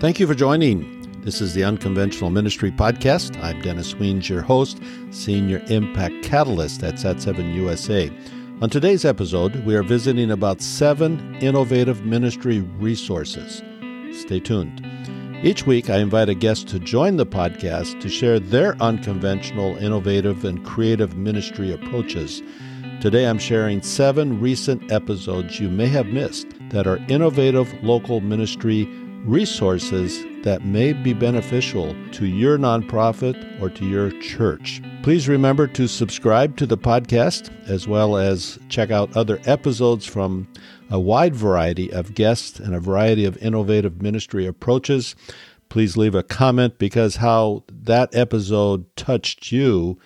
Thank you for joining. This is the Unconventional Ministry Podcast. I'm Dennis Wiens, your host, Senior Impact Catalyst at SAT7 USA. On today's episode, we are visiting about seven innovative ministry resources. Stay tuned. Each week, I invite a guest to join the podcast to share their unconventional, innovative, and creative ministry approaches. Today, I'm sharing seven recent episodes you may have missed that are innovative local ministry resources that may be beneficial to your nonprofit or to your church. Please remember to subscribe to the podcast as well as check out other episodes from a wide variety of guests and a variety of innovative ministry approaches. Please leave a comment because how that episode touched you,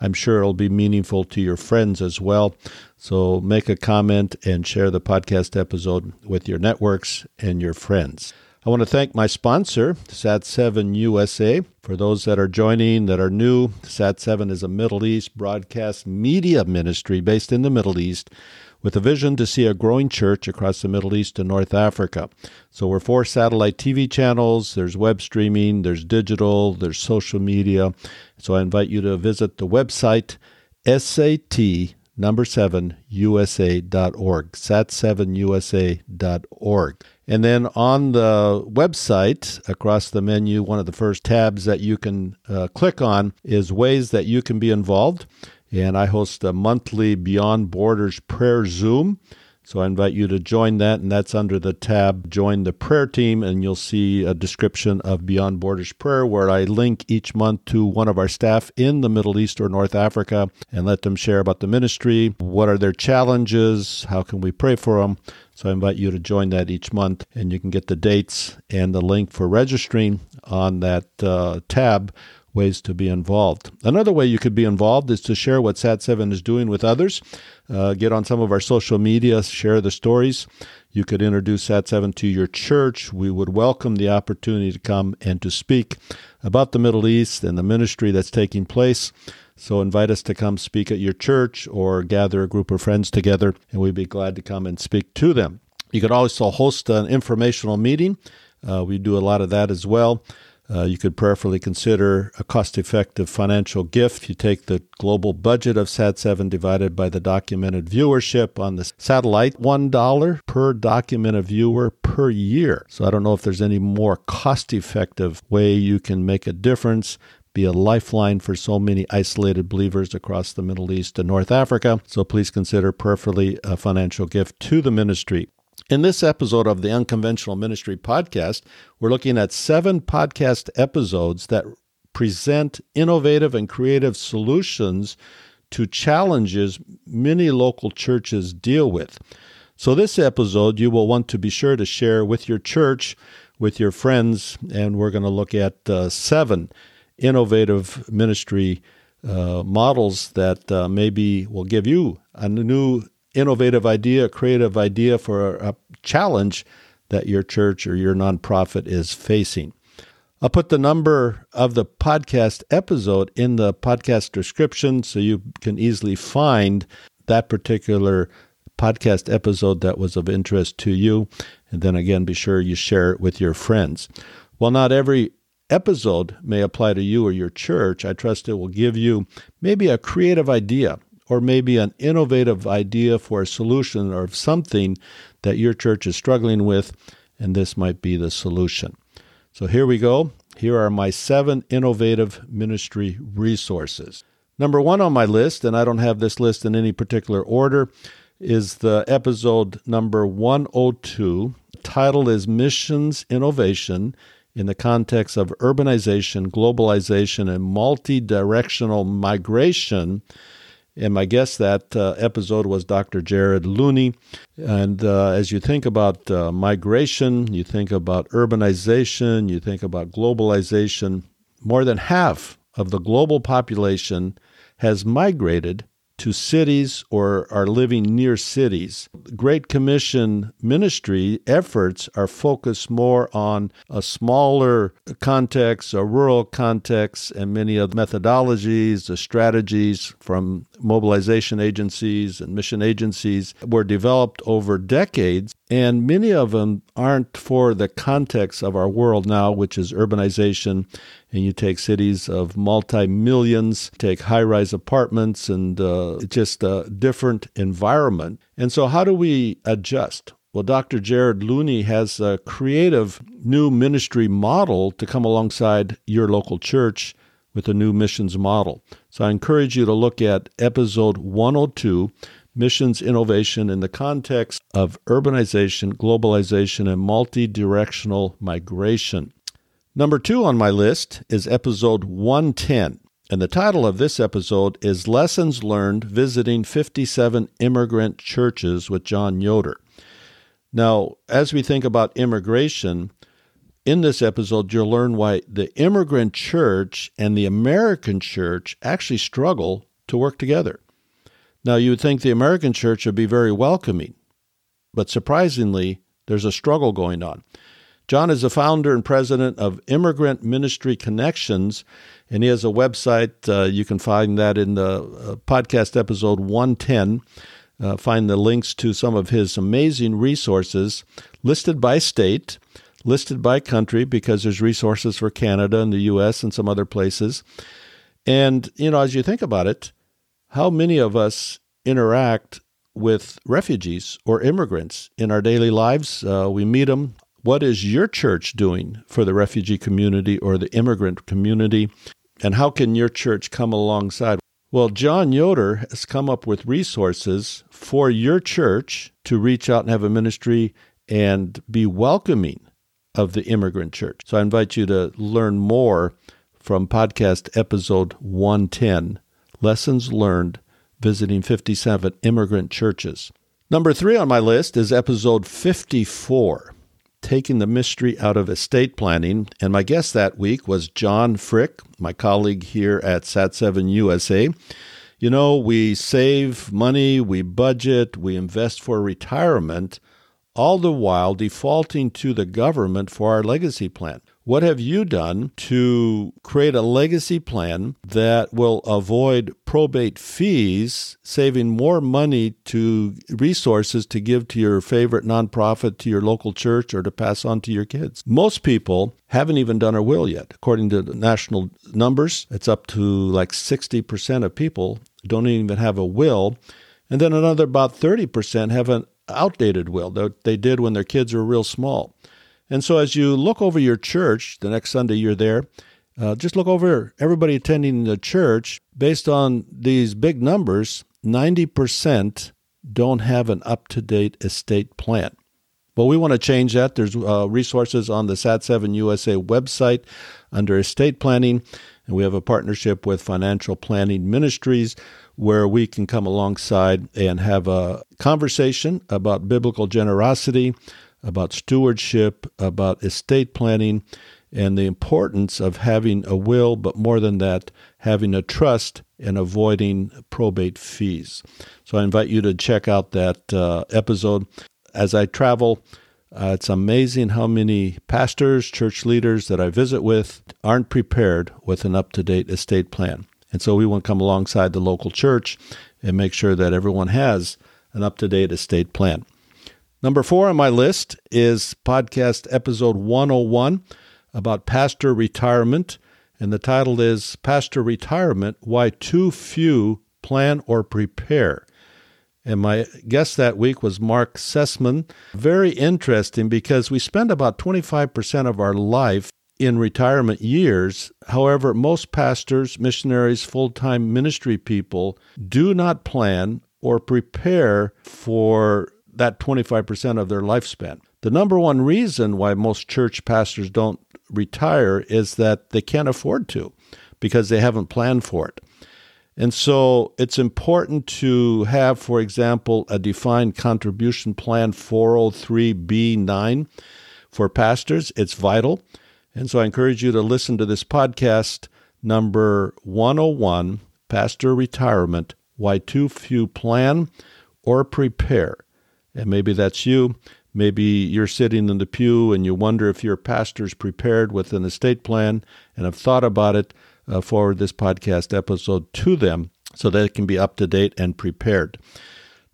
I'm sure it'll be meaningful to your friends as well. So make a comment and share the podcast episode with your networks and your friends. I want to thank my sponsor, SAT7 USA. For those that are joining that are new, SAT7 is a Middle East broadcast media ministry based in the Middle East with a vision to see a growing church across the Middle East and North Africa. So we're four satellite TV channels, there's web streaming, there's digital, there's social media. So I invite you to visit the website SAT number 7 usa.org sat7usa.org and then on the website, across the menu, one of the first tabs that you can uh, click on is ways that you can be involved. And I host a monthly Beyond Borders prayer Zoom. So I invite you to join that, and that's under the tab Join the Prayer Team, and you'll see a description of Beyond Borders Prayer where I link each month to one of our staff in the Middle East or North Africa and let them share about the ministry, what are their challenges, how can we pray for them. So I invite you to join that each month, and you can get the dates and the link for registering on that uh, tab ways to be involved. Another way you could be involved is to share what SAT7 is doing with others. Uh, get on some of our social media, share the stories. You could introduce SAT7 to your church. We would welcome the opportunity to come and to speak about the Middle East and the ministry that's taking place. So invite us to come speak at your church or gather a group of friends together, and we'd be glad to come and speak to them. You could also host an informational meeting. Uh, we do a lot of that as well. Uh, you could prayerfully consider a cost effective financial gift. You take the global budget of SAT7 divided by the documented viewership on the satellite, $1 per documented viewer per year. So I don't know if there's any more cost effective way you can make a difference be a lifeline for so many isolated believers across the Middle East and North Africa. So please consider prayerfully a financial gift to the ministry. In this episode of the Unconventional Ministry podcast, we're looking at seven podcast episodes that present innovative and creative solutions to challenges many local churches deal with. So, this episode you will want to be sure to share with your church, with your friends, and we're going to look at uh, seven innovative ministry uh, models that uh, maybe will give you a new innovative idea, creative idea for a, a challenge that your church or your nonprofit is facing. I'll put the number of the podcast episode in the podcast description so you can easily find that particular podcast episode that was of interest to you. And then again, be sure you share it with your friends. While not every episode may apply to you or your church, I trust it will give you maybe a creative idea or maybe an innovative idea for a solution or something that your church is struggling with, and this might be the solution. So here we go. Here are my seven innovative ministry resources. Number one on my list, and I don't have this list in any particular order, is the episode number 102. Title is Missions Innovation in the context of urbanization, globalization, and multi directional migration and my guest that uh, episode was Dr. Jared Looney. And uh, as you think about uh, migration, you think about urbanization, you think about globalization, more than half of the global population has migrated to cities or are living near cities. Great Commission ministry efforts are focused more on a smaller context, a rural context, and many of the methodologies, the strategies from mobilization agencies and mission agencies were developed over decades And many of them aren't for the context of our world now, which is urbanization. And you take cities of multi millions, take high rise apartments, and uh, just a different environment. And so, how do we adjust? Well, Dr. Jared Looney has a creative new ministry model to come alongside your local church with a new missions model. So I encourage you to look at episode 102 Missions Innovation in the context of urbanization, globalization, and multi directional migration. Number two on my list is episode 110. And the title of this episode is Lessons Learned Visiting 57 Immigrant Churches with John Yoder. Now, as we think about immigration, in this episode, you'll learn why the immigrant church and the American church actually struggle to work together. Now, you would think the American church would be very welcoming, but surprisingly, there's a struggle going on. John is the founder and president of Immigrant Ministry Connections, and he has a website. Uh, you can find that in the uh, podcast episode 110 uh, find the links to some of his amazing resources listed by state, listed by country, because there's resources for Canada and the US and some other places. And, you know, as you think about it, how many of us interact with refugees or immigrants in our daily lives? Uh, we meet them. What is your church doing for the refugee community or the immigrant community? And how can your church come alongside? Well, John Yoder has come up with resources for your church to reach out and have a ministry and be welcoming of the immigrant church. So I invite you to learn more from podcast episode 110 Lessons Learned Visiting 57 Immigrant Churches. Number three on my list is episode 54 taking the mystery out of estate planning. And my guest that week was John Frick, my colleague here at Sat7 USA. You know, we save money, we budget, we invest for retirement, all the while defaulting to the government for our legacy plan. What have you done to create a legacy plan that will avoid probate fees, saving more money to resources to give to your favorite nonprofit, to your local church, or to pass on to your kids? Most people haven't even done a will yet. According to the national numbers, it's up to like 60% of people don't even have a will. And then another about 30% have an outdated will that they did when their kids were real small. And so as you look over your church, the next Sunday you're there, uh, just look over everybody attending the church. Based on these big numbers, 90% don't have an up to date estate plan. Well, we want to change that. There's uh, resources on the SAT7 USA website under estate planning, and we have a partnership with Financial Planning Ministries where we can come alongside and have a conversation about biblical generosity, about stewardship, about estate planning, and the importance of having a will, but more than that, having a trust and avoiding probate fees. So I invite you to check out that uh, episode. As I travel, uh, it's amazing how many pastors, church leaders that I visit with aren't prepared with an up to date estate plan. And so we want to come alongside the local church and make sure that everyone has an up to date estate plan. Number four on my list is podcast episode 101 about pastor retirement. And the title is Pastor Retirement Why Too Few Plan or Prepare. And my guest that week was Mark Sessman. Very interesting because we spend about 25% of our life in retirement years. However, most pastors, missionaries, full time ministry people do not plan or prepare for that 25% of their lifespan. The number one reason why most church pastors don't retire is that they can't afford to because they haven't planned for it. And so it's important to have, for example, a defined contribution plan 403B9 for pastors. It's vital. And so I encourage you to listen to this podcast number 101 Pastor Retirement Why Too Few Plan or Prepare. And maybe that's you. Maybe you're sitting in the pew and you wonder if your pastor's prepared with an estate plan and have thought about it. Uh, forward this podcast episode to them so that it can be up to date and prepared.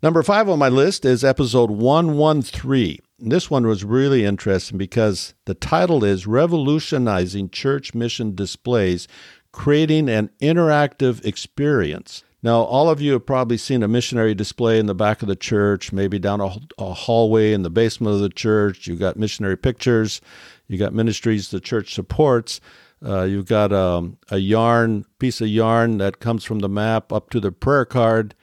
Number five on my list is episode 113 This one was really interesting because the title is Revolutionizing Church Mission Displays Creating an Interactive Experience. Now, all of you have probably seen a missionary display in the back of the church, maybe down a, a hallway in the basement of the church. You've got missionary pictures, you've got ministries the church supports. Uh, you've got um, a yarn, piece of yarn that comes from the map up to the prayer card.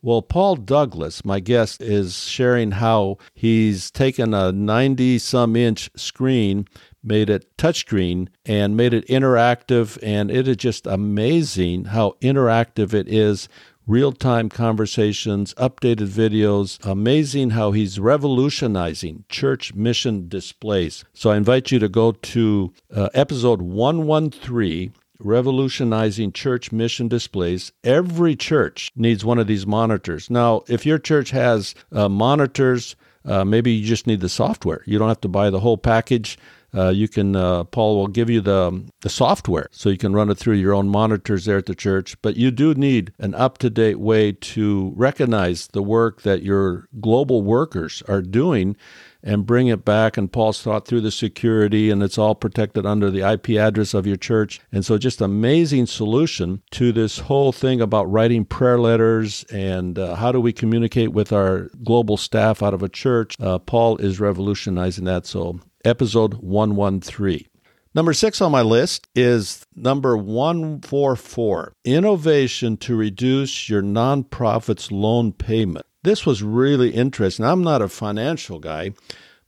Well, Paul Douglas, my guest, is sharing how he's taken a 90 some inch screen, made it touchscreen, and made it interactive. And it is just amazing how interactive it is real time conversations, updated videos. Amazing how he's revolutionizing church mission displays. So I invite you to go to uh, episode 113. Revolutionizing church mission displays. Every church needs one of these monitors. Now, if your church has uh, monitors, uh, maybe you just need the software. You don't have to buy the whole package. Uh, you can uh, Paul will give you the the software so you can run it through your own monitors there at the church. But you do need an up to date way to recognize the work that your global workers are doing and bring it back. And Paul's thought through the security, and it's all protected under the IP address of your church. And so, just amazing solution to this whole thing about writing prayer letters and uh, how do we communicate with our global staff out of a church. Uh, Paul is revolutionizing that. So, episode 113. Number six on my list is number 144 Innovation to Reduce Your Nonprofit's Loan Payment. This was really interesting. I'm not a financial guy,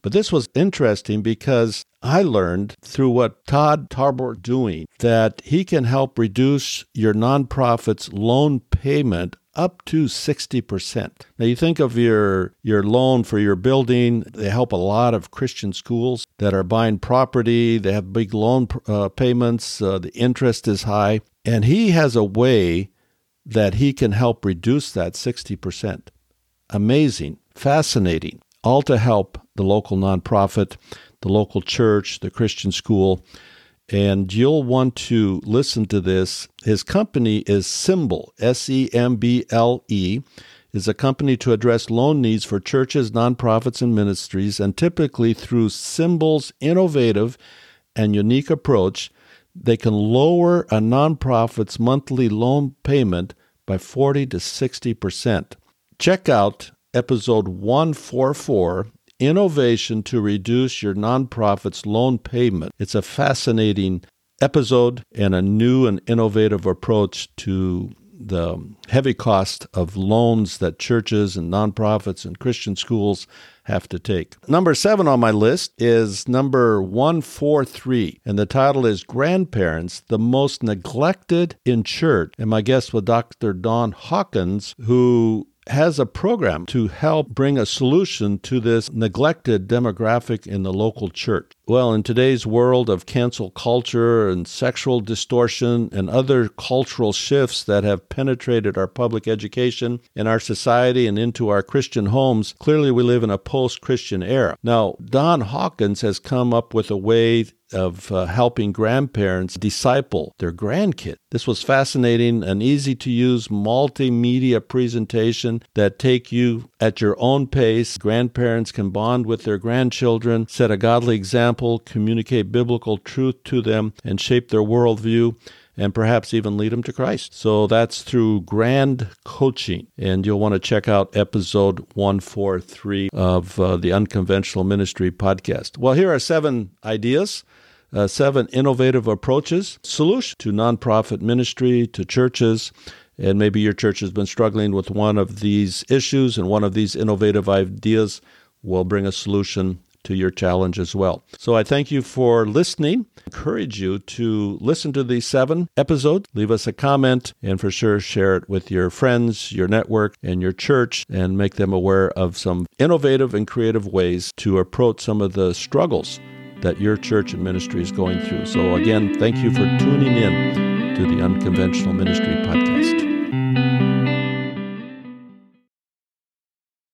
but this was interesting because I learned through what Todd Tarbor doing that he can help reduce your nonprofit's loan payment up to 60%. Now you think of your your loan for your building, they help a lot of Christian schools that are buying property, they have big loan uh, payments, uh, the interest is high, and he has a way that he can help reduce that 60%. Amazing, fascinating, all to help the local nonprofit, the local church, the Christian school and you'll want to listen to this. His company is Semble, S E M B L E, is a company to address loan needs for churches, nonprofits, and ministries, and typically through Semble's innovative and unique approach, they can lower a nonprofit's monthly loan payment by 40 to 60 percent. Check out episode 144 Innovation to Reduce Your Nonprofit's Loan Payment. It's a fascinating episode and a new and innovative approach to the heavy cost of loans that churches and nonprofits and Christian schools have to take. Number seven on my list is number 143, and the title is Grandparents, the Most Neglected in Church. And my guest was Dr. Don Hawkins, who has a program to help bring a solution to this neglected demographic in the local church. Well, in today's world of cancel culture and sexual distortion and other cultural shifts that have penetrated our public education and our society and into our Christian homes, clearly we live in a post Christian era. Now, Don Hawkins has come up with a way of uh, helping grandparents disciple their grandkids. This was fascinating, an easy to use multimedia presentation that take you at your own pace. Grandparents can bond with their grandchildren, set a godly example, communicate biblical truth to them, and shape their worldview and perhaps even lead them to Christ. So that's through Grand Coaching. And you'll want to check out episode 143 of uh, the Unconventional Ministry podcast. Well, here are seven ideas uh, seven innovative approaches, solution to nonprofit ministry, to churches. And maybe your church has been struggling with one of these issues, and one of these innovative ideas will bring a solution to your challenge as well. So I thank you for listening. I encourage you to listen to these seven episodes, leave us a comment, and for sure share it with your friends, your network, and your church, and make them aware of some innovative and creative ways to approach some of the struggles that your church and ministry is going through. So, again, thank you for tuning in to the Unconventional Ministry Podcast.